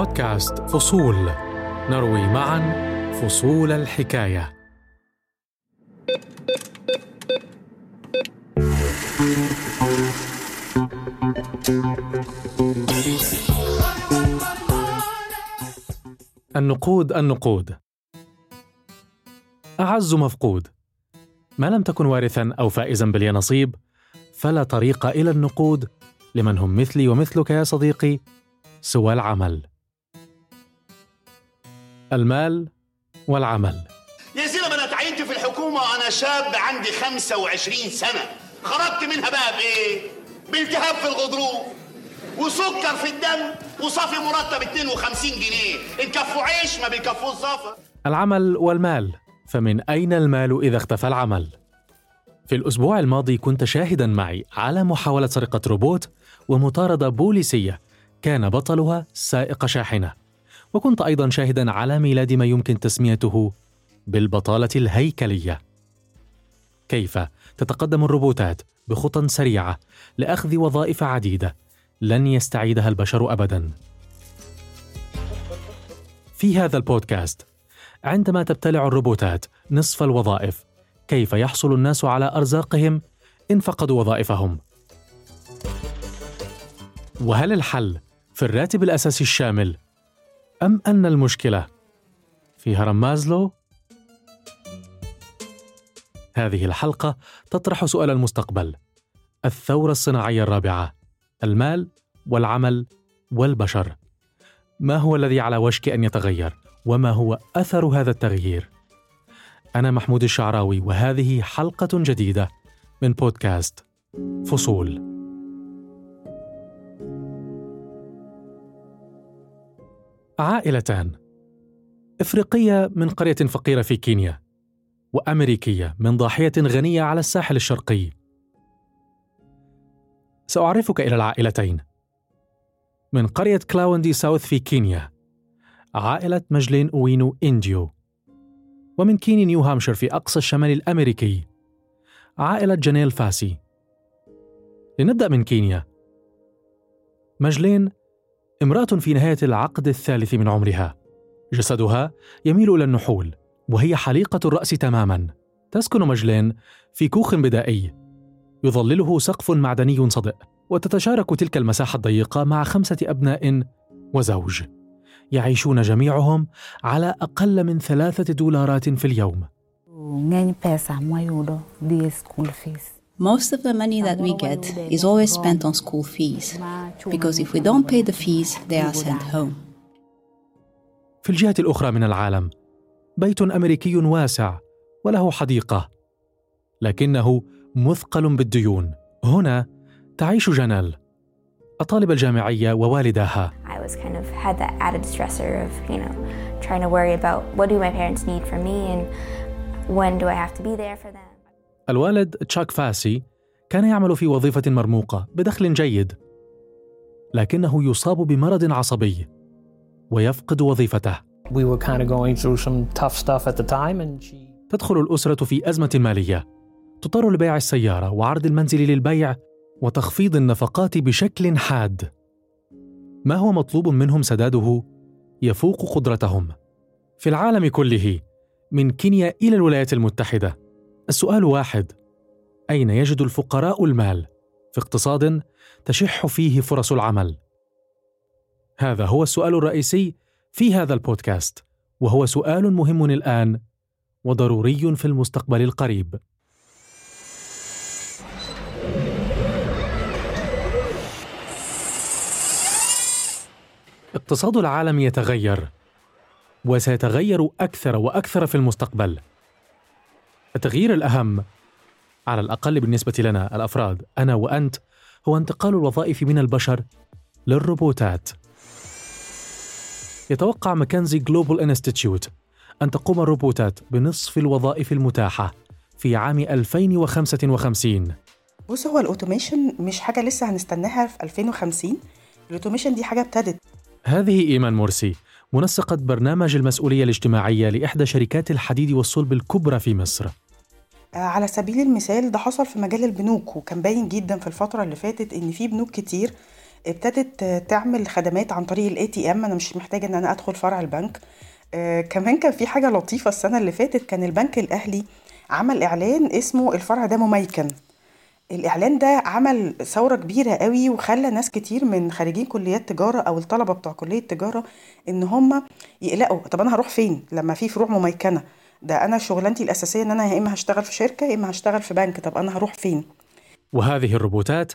بودكاست فصول. نروي معا فصول الحكاية. النقود النقود. أعز مفقود. ما لم تكن وارثا أو فائزا باليانصيب فلا طريق إلى النقود لمن هم مثلي ومثلك يا صديقي سوى العمل. المال والعمل. يا زلمة أنا تعينت في الحكومة وأنا شاب عندي 25 سنة. خرجت منها بقى بإيه؟ بالتهاب في الغضروف وسكر في الدم وصافي مرتب 52 جنيه. الكفوا عيش ما بيكفوش صفا العمل والمال فمن أين المال إذا اختفى العمل؟ في الأسبوع الماضي كنت شاهدا معي على محاولة سرقة روبوت ومطاردة بوليسية كان بطلها سائق شاحنة. وكنت أيضا شاهدا على ميلاد ما يمكن تسميته بالبطالة الهيكلية. كيف تتقدم الروبوتات بخطى سريعة لأخذ وظائف عديدة لن يستعيدها البشر أبدا. في هذا البودكاست عندما تبتلع الروبوتات نصف الوظائف كيف يحصل الناس على أرزاقهم؟ ان فقدوا وظائفهم. وهل الحل في الراتب الأساسي الشامل أم أن المشكلة في هرم مازلو؟ هذه الحلقة تطرح سؤال المستقبل الثورة الصناعية الرابعة المال والعمل والبشر. ما هو الذي على وشك أن يتغير؟ وما هو أثر هذا التغيير؟ أنا محمود الشعراوي وهذه حلقة جديدة من بودكاست فصول. عائلتان. إفريقية من قرية فقيرة في كينيا وأمريكية من ضاحية غنية على الساحل الشرقي. سأعرفك إلى العائلتين. من قرية كلاوندي ساوث في كينيا عائلة مجلين أوينو إنديو. ومن كيني نيو هامشير في أقصى الشمال الأمريكي عائلة جانيل فاسي. لنبدأ من كينيا. مجلين امرأة في نهاية العقد الثالث من عمرها. جسدها يميل إلى النحول وهي حليقة الرأس تماما. تسكن مجلين في كوخ بدائي. يظلله سقف معدني صدئ وتتشارك تلك المساحة الضيقة مع خمسة أبناء وزوج. يعيشون جميعهم على أقل من ثلاثة دولارات في اليوم. Most of the money that we get is always spent on school fees because if we don't pay the fees, they are sent home. في الجهة الأخرى من العالم بيت أمريكي واسع وله حديقة لكنه مثقل بالديون هنا تعيش جانيل الطالبة الجامعية ووالداها I was kind of had that added stressor of, you know, trying to worry about what do my parents need from me and when do I have to be there for them. الوالد تشاك فاسي كان يعمل في وظيفة مرموقة بدخل جيد لكنه يصاب بمرض عصبي ويفقد وظيفته. تدخل الأسرة في أزمة مالية تضطر لبيع السيارة وعرض المنزل للبيع وتخفيض النفقات بشكل حاد. ما هو مطلوب منهم سداده؟ يفوق قدرتهم. في العالم كله من كينيا إلى الولايات المتحدة. السؤال واحد. أين يجد الفقراء المال؟ في اقتصاد تشح فيه فرص العمل. هذا هو السؤال الرئيسي في هذا البودكاست وهو سؤال مهم الآن وضروري في المستقبل القريب. اقتصاد العالم يتغير وسيتغير أكثر وأكثر في المستقبل. التغيير الأهم على الأقل بالنسبة لنا الأفراد أنا وأنت هو انتقال الوظائف من البشر للروبوتات. يتوقع McKinsey Global Institute أن تقوم الروبوتات بنصف الوظائف المتاحة في عام 2055 بص هو ال automation مش حاجة لسه هنستناها في 2050 ال automation دي حاجة ابتدت. هذه إيمان مرسي منسقة برنامج المسؤولية الاجتماعية لإحدى شركات الحديد والصلب الكبرى في مصر. آه، على سبيل المثال ده حصل في مجال البنوك وكان باين جدا في الفترة اللي فاتت إن في بنوك كتير ابتدت تعمل خدمات عن طريق ال ATM أنا مش محتاجة إن أنا أدخل فرع البنك. آه كمان كان في حاجة لطيفة السنة اللي فاتت كان البنك الأهلي عمل إعلان اسمه الفرع ده مميكن. الإعلان ده عمل ثورة كبيرة قوي وخلى ناس كتير من خريجين كليات تجارة أو الطلبة بتوع كلية تجارة إن هم يقلقوا. طب أنا هروح فين لما في فروع مميكنة؟ ده أنا شغلانتي الأساسية إن أنا يا إما هشتغل في شركة يا إما هشتغل في بنك. طب أنا هروح فين؟ وهذه الروبوتات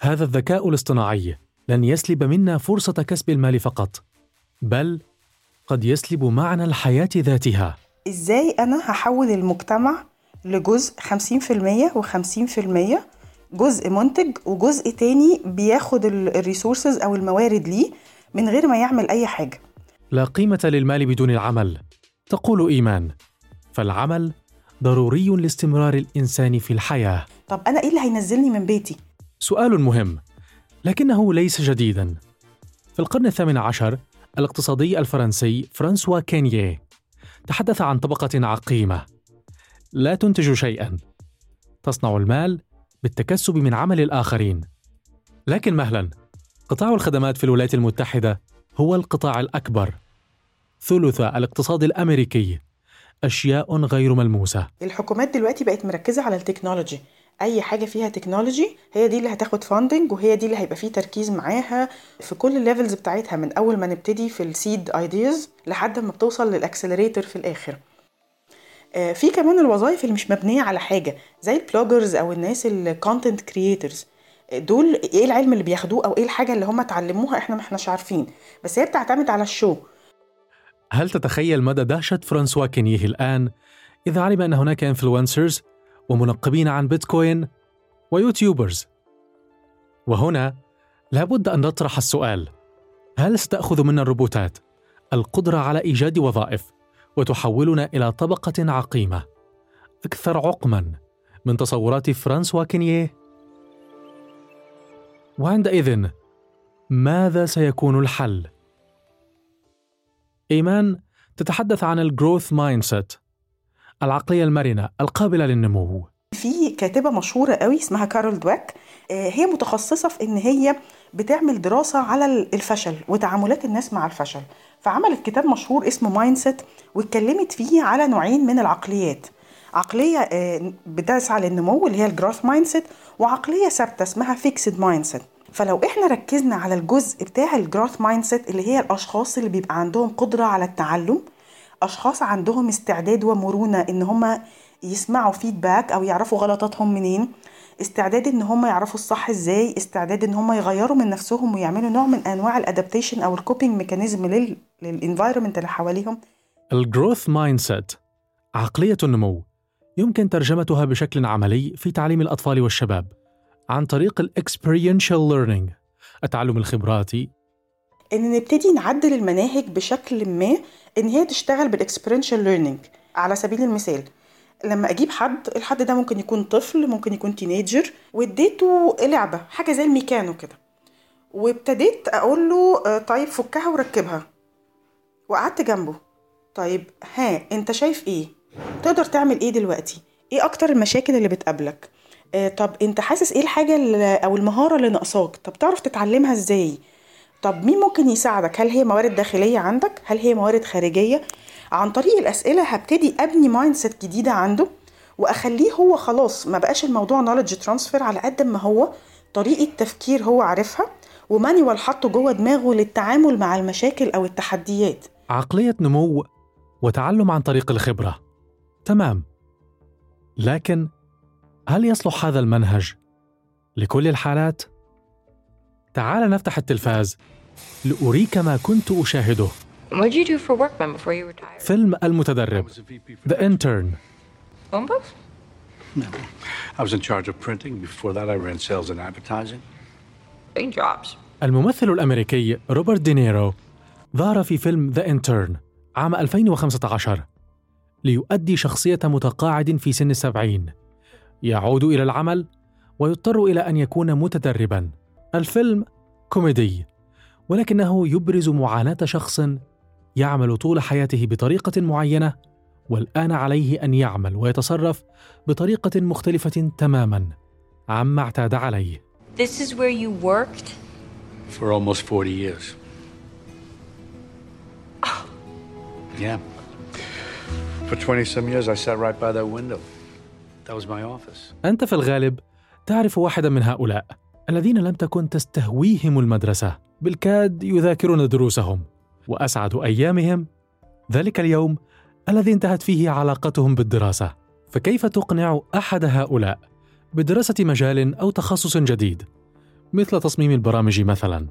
هذا الذكاء الاصطناعي لن يسلب منا فرصة كسب المال فقط بل قد يسلب معنى الحياة ذاتها. إزاي أنا هحول المجتمع لجزء 50% و50% جزء منتج وجزء تاني بياخد الريسورسز أو الموارد ليه من غير ما يعمل أي حاجة. لا قيمة للمال بدون العمل. تقول إيمان. فالعمل ضروري لاستمرار الإنسان في الحياة. طب أنا إيه اللي هينزلني من بيتي؟ سؤال مهم لكنه ليس جديدا. في القرن الثامن عشر الاقتصادي الفرنسي فرانسوا كينييه تحدث عن طبقة عقيمة. لا تنتج شيئا. تصنع المال بالتكسب من عمل الآخرين. لكن مهلا قطاع الخدمات في الولايات المتحدة هو القطاع الأكبر. ثلث الاقتصاد الأمريكي. أشياء غير ملموسة. الحكومات دلوقتي بقت مركزة على ال technology. أي حاجة فيها technology هي دي اللي هتاخد funding وهي دي اللي هيبقى فيه تركيز معاها في كل ال levels بتاعتها من أول ما نبتدي في ال seed ideas لحد ما بتوصل لل accelerator في الآخر. في كمان الوظائف اللي مش مبنية على حاجة زي ال bloggers أو الناس ال content creators دول إيه العلم اللي بياخدوه أو إيه الحاجة اللي هم اتعلموها إحنا ما إحناش عارفين بس هي بتعتمد على ال show. هل تتخيل مدى دهشة فرانسوا كينيه الآن؟ إذا علم أن هناك influencers ومنقبين عن بيتكوين و YouTubers؟ وهنا لابد أن نطرح السؤال هل ستأخذ منا الروبوتات؟ القدرة على إيجاد وظائف. وتحولنا إلى طبقة عقيمة أكثر عقما من تصورات فرانسوا كينيه؟ وعندئذ ماذا سيكون الحل؟ إيمان تتحدث عن ال growth mindset العقلية المرنة القابلة للنمو في كاتبة مشهورة قوي اسمها كارول دويك آه، هي متخصصة في إن هي بتعمل دراسة على الفشل وتعاملات الناس مع الفشل. فعملت كتاب مشهور اسمه Mindset واتكلمت فيه على نوعين من العقليات. عقلية آه، بتسعى للنمو اللي هي ال growth mindset وعقلية ثابتة اسمها fixed mindset فلو إحنا ركزنا على الجزء بتاع ال growth mindset اللي هي الأشخاص اللي بيبقى عندهم قدرة على التعلم أشخاص عندهم استعداد ومرونة إن هم يسمعوا feedback أو يعرفوا غلطاتهم منين استعداد إن هم يعرفوا الصح إزاي استعداد إن هم يغيروا من نفسهم ويعملوا نوع من أنواع ال adaptation أو ال coping mechanism لل environment اللي حواليهم. ال growth mindset عقلية النمو. يمكن ترجمتها بشكل عملي في تعليم الأطفال والشباب عن طريق ال experiential learning التعلم الخبراتي. إن نبتدي نعدل المناهج بشكل ما إن هي تشتغل بال experiential learning على سبيل المثال لما أجيب حد الحد ده ممكن يكون طفل ممكن يكون تينيجر واديته لعبة حاجة زي الميكانو كده. وابتديت أقول له آه، طيب فكها وركبها. وقعدت جنبه. طيب ها أنت شايف إيه؟ تقدر تعمل إيه دلوقتي؟ إيه أكتر المشاكل اللي بتقابلك؟ آه، طب أنت حاسس إيه الحاجة أو المهارة اللي ناقصاك؟ طب تعرف تتعلمها إزاي؟ طب مين ممكن يساعدك؟ هل هي موارد داخلية عندك؟ هل هي موارد خارجية؟ عن طريق الأسئلة هبتدي أبني mindset جديدة عنده وأخليه هو خلاص ما بقاش الموضوع knowledge transfer على قد ما هو طريقة تفكير هو عارفها و manual حطه جوه دماغه للتعامل مع المشاكل أو التحديات. عقلية نمو وتعلم عن طريق الخبرة. تمام. لكن هل يصلح هذا المنهج؟ لكل الحالات؟ تعال نفتح التلفاز لأريك ما كنت أشاهده. What did you do for work before you retired? فيلم المتدرب The Intern? No. I was in charge of printing. Before that, I ran sales and advertising. Big jobs. الممثل الأمريكي روبرت دينيرو ظهر في فيلم The Intern عام 2015 ليؤدي شخصية متقاعد في سن السبعين يعود إلى العمل ويضطر إلى أن يكون متدربا الفيلم كوميدي ولكنه يبرز معاناة شخص يعمل طول حياته بطريقة معينة والآن عليه أن يعمل ويتصرف بطريقة مختلفة تماما عما اعتاد عليه This is where you worked? for almost 40 years. Yeah. For 20 some years, I sat right by that window. That was my office. أنت في الغالب تعرف واحدا من هؤلاء الذين لم تكن تستهويهم المدرسة بالكاد يذاكرون دروسهم وأسعد أيامهم. ذلك اليوم الذي انتهت فيه علاقتهم بالدراسة. فكيف تقنع أحد هؤلاء بدراسة مجال أو تخصص جديد؟ مثل تصميم البرامج مثلا.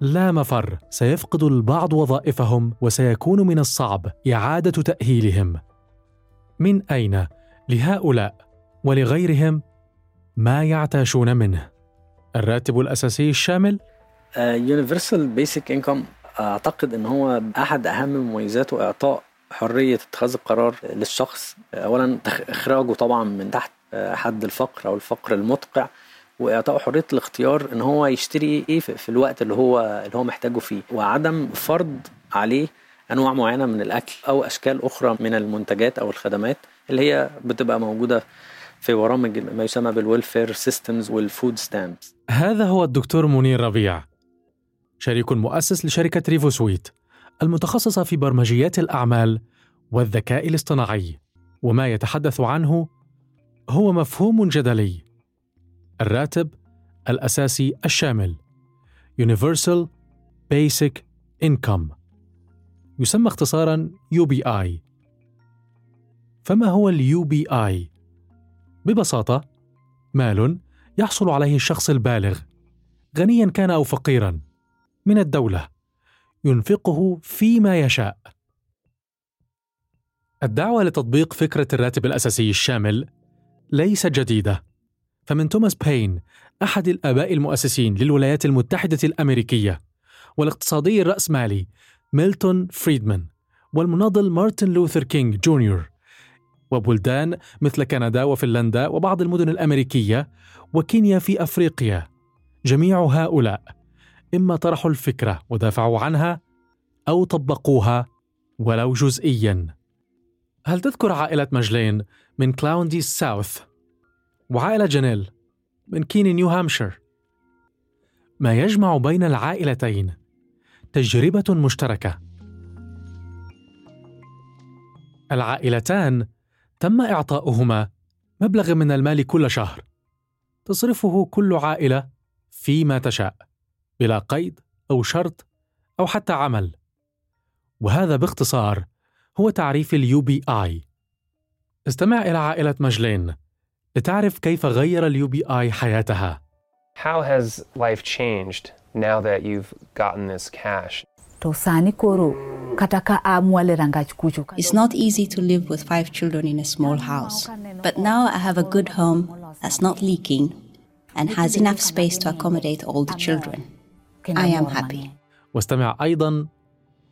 لا مفر. سيفقد البعض وظائفهم وسيكون من الصعب إعادة تأهيلهم. من أين؟ لهؤلاء ولغيرهم ما يعتاشون منه. الراتب الأساسي الشامل؟ يونيفرسال بيسك انكم أعتقد إن هو أحد أهم مميزاته إعطاء حرية اتخاذ القرار للشخص. اولا تخ- إخراجه طبعا من تحت آه، حد الفقر أو الفقر المدقع واعطائه حرية الاختيار إن هو يشتري إيه في الوقت اللي هو اللي هو محتاجه فيه وعدم فرض عليه أنواع معينة من الأكل أو أشكال أخرى من المنتجات أو الخدمات اللي هي بتبقى موجودة في برامج ما يسمى بال welfare systems وال food stamps هذا هو الدكتور منير ربيع. شريك مؤسس لشركة ريفو سويت المتخصصة في برمجيات الأعمال والذكاء الاصطناعي. وما يتحدث عنه هو مفهوم جدلي. الراتب الأساسي الشامل Universal Basic Income. يسمى اختصارا UBI فما هو اليو بي اي ببساطة مال يحصل عليه الشخص البالغ. غنيا كان أو فقيرا. من الدولة ينفقه فيما يشاء. الدعوة لتطبيق فكرة الراتب الأساسي الشامل ليست جديدة. فمن توماس باين أحد الآباء المؤسسين للولايات المتحدة الأمريكية والاقتصادي الراسمالي ميلتون فريدمان والمناضل مارتن لوثر كينج جونيور وبلدان مثل كندا وفنلندا وبعض المدن الأمريكية وكينيا في أفريقيا. جميع هؤلاء إما طرحوا الفكرة ودافعوا عنها أو طبقوها ولو جزئيا. هل تذكر عائلة مجلين من كلاوندي ساوث؟ وعائلة جانيل من كيني نيو هامشير. ما يجمع بين العائلتين تجربة مشتركة. العائلتان تم إعطاؤهما مبلغ من المال كل شهر. تصرفه كل عائلة فيما تشاء. بلا قيد أو شرط أو حتى عمل وهذا باختصار هو تعريف اليو بي اي استمع إلى عائله مجلين لتعرف كيف غير اليو بي اي حياتها How has life changed now that you've gotten this cash? It's not easy to live with five children in a small house, but now I have a good home that's not leaking and has enough space to accommodate all the children. I am happy. واستمع أيضا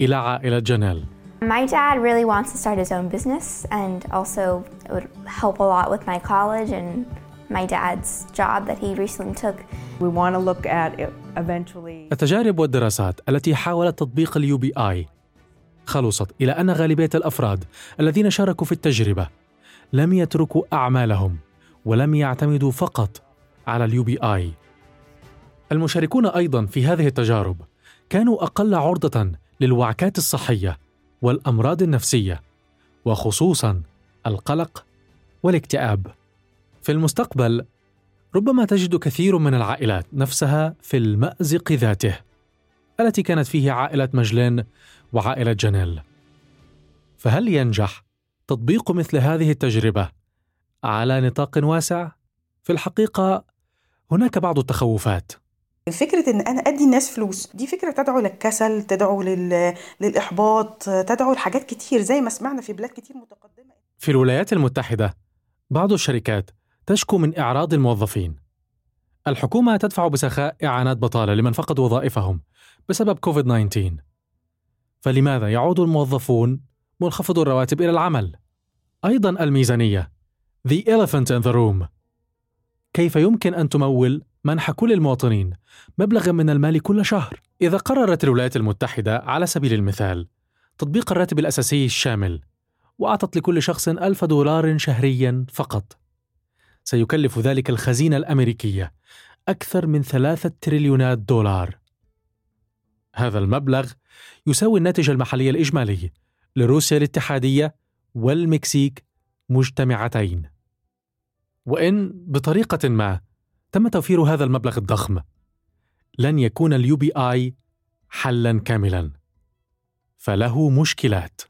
إلى عائلة جنال My dad really wants to start his own business, and also it would help a lot with my college and my dad's job that he recently took. We want to look at it eventually. التجارب والدراسات التي حاولت تطبيق اليو بي اي خلصت إلى أن غالبية الأفراد الذين شاركوا في التجربة لم يتركوا أعمالهم ولم يعتمدوا فقط على اليو بي اي المشاركون أيضا في هذه التجارب كانوا أقل عرضة للوعكات الصحية والأمراض النفسية وخصوصا القلق والاكتئاب. في المستقبل ربما تجد كثير من العائلات نفسها في المأزق ذاته التي كانت فيه عائلة مجلين وعائلة جانيل. فهل ينجح تطبيق مثل هذه التجربة على نطاق واسع؟ في الحقيقة هناك بعض التخوفات. فكرة إن أنا أدي الناس فلوس دي فكرة تدعو للكسل تدعو لل... للإحباط تدعو لحاجات كتير زي ما سمعنا في بلاد كتير متقدمة. في الولايات المتحدة بعض الشركات تشكو من إعراض الموظفين. الحكومة تدفع بسخاء إعانات بطالة لمن فقدوا وظائفهم بسبب كوفيد 19 فلماذا يعود الموظفون منخفضو الرواتب إلى العمل؟ أيضا الميزانية The elephant in the room. كيف يمكن أن تمول منح كل المواطنين مبلغا من المال كل شهر. إذا قررت الولايات المتحدة على سبيل المثال تطبيق الراتب الأساسي الشامل وأعطت لكل شخص ألف دولار شهريا فقط سيكلف ذلك الخزينة الأمريكية أكثر من ثلاثة تريليونات دولار. هذا المبلغ يساوي الناتج المحلي الإجمالي لروسيا الاتحادية والمكسيك مجتمعتين. وإن بطريقة ما تم توفير هذا المبلغ الضخم. لن يكون ال UBI حلا كاملا. فله مشكلات.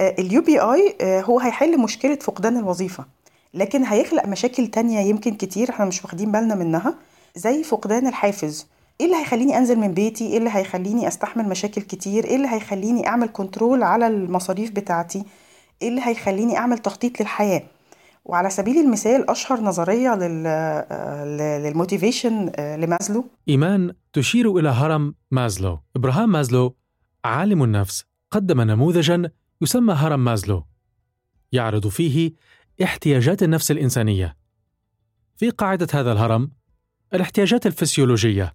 ال UBI هو هيحل مشكلة فقدان الوظيفة لكن هيخلق مشاكل تانية يمكن كتير إحنا مش واخدين بالنا منها زي فقدان الحافز. إيه اللي هيخليني أنزل من بيتي؟ إيه اللي هيخليني أستحمل مشاكل كتير؟ إيه اللي هيخليني أعمل control على المصاريف بتاعتي؟ إيه اللي هيخليني أعمل تخطيط للحياة؟ وعلى سبيل المثال أشهر نظرية لل لل motivation لمازلو. إيمان تشير إلى هرم مازلو. إبراهام مازلو عالم النفس قدم نموذجا يسمى هرم مازلو. يعرض فيه احتياجات النفس الإنسانية. في قاعدة هذا الهرم الاحتياجات الفسيولوجية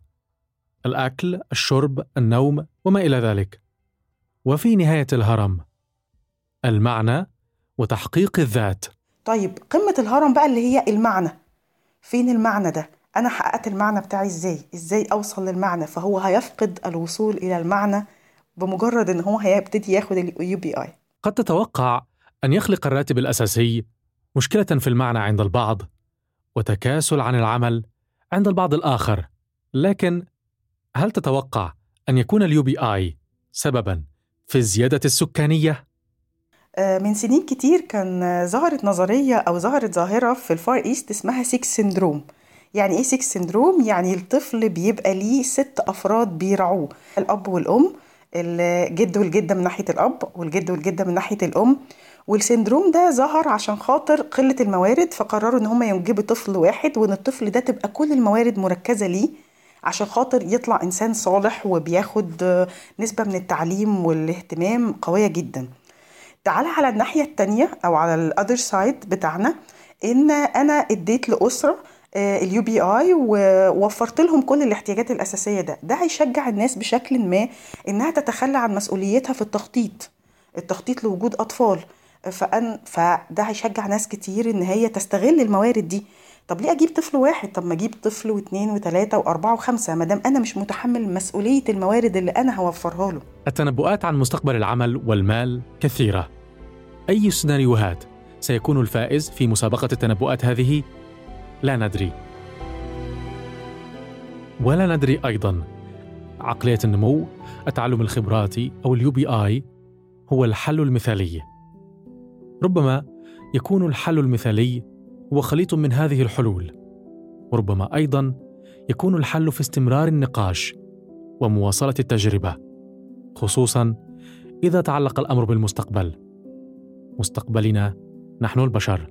الأكل، الشرب، النوم وما إلى ذلك. وفي نهاية الهرم المعنى وتحقيق الذات. طيب قمة الهرم بقى اللي هي المعنى. فين المعنى ده؟ أنا حققت المعنى بتاعي إزاي؟ إزاي أوصل للمعنى؟ فهو هيفقد الوصول إلى المعنى بمجرد إن هو هيبتدي ياخد ال UBI. قد تتوقع أن يخلق الراتب الأساسي مشكلة في المعنى عند البعض وتكاسل عن العمل عند البعض الآخر. لكن هل تتوقع أن يكون ال UBI سببا في الزيادة السكانية؟ من سنين كتير كان ظهرت نظرية أو ظهرت ظاهرة في ال Far East اسمها six syndrome يعني إيه six syndrome؟ يعني الطفل بيبقى ليه ست أفراد بيرعوه الأب والأم الجد والجدة من ناحية الأب والجد والجدة من ناحية الأم. وال syndrome ده ظهر عشان خاطر قلة الموارد فقرروا إن هم ينجبوا طفل واحد وإن الطفل ده تبقى كل الموارد مركزة ليه عشان خاطر يطلع إنسان صالح وبياخد نسبة من التعليم والاهتمام قوية جدا. تعالى على الناحية التانية أو على ال other side بتاعنا إن أنا اديت لأسرة ال UBI ووفرت لهم كل الاحتياجات الأساسية ده. ده هيشجع الناس بشكل ما إنها تتخلى عن مسؤوليتها في التخطيط. التخطيط لوجود أطفال. فأن فده هيشجع ناس كتير إن هي تستغل الموارد دي طب ليه أجيب طفل واحد طب ما أجيب طفل واثنين وثلاثه وأربعة وخمسة ما دام أنا مش متحمل مسؤولية الموارد اللي أنا هوفرها له التنبؤات عن مستقبل العمل والمال كثيرة. أي سيناريوهات سيكون الفائز في مسابقة التنبؤات هذه؟ لا ندري. ولا ندري أيضا عقلية النمو، التعلم الخبراتي أو اليو بي آي هو الحل المثالي. ربما يكون الحل المثالي هو خليط من هذه الحلول. وربما أيضا يكون الحل في استمرار النقاش ومواصلة التجربة. خصوصا إذا تعلق الأمر بالمستقبل مستقبلنا نحن البشر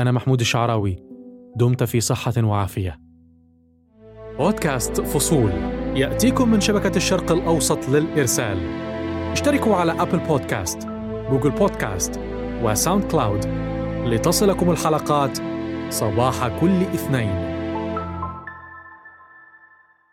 أنا محمود الشعراوي دمت في صحة وعافية بودكاست فصول يأتيكم من شبكة الشرق الأوسط للإرسال اشتركوا على أبل بودكاست جوجل بودكاست وساوند كلاود لتصلكم الحلقات صباح كل اثنين.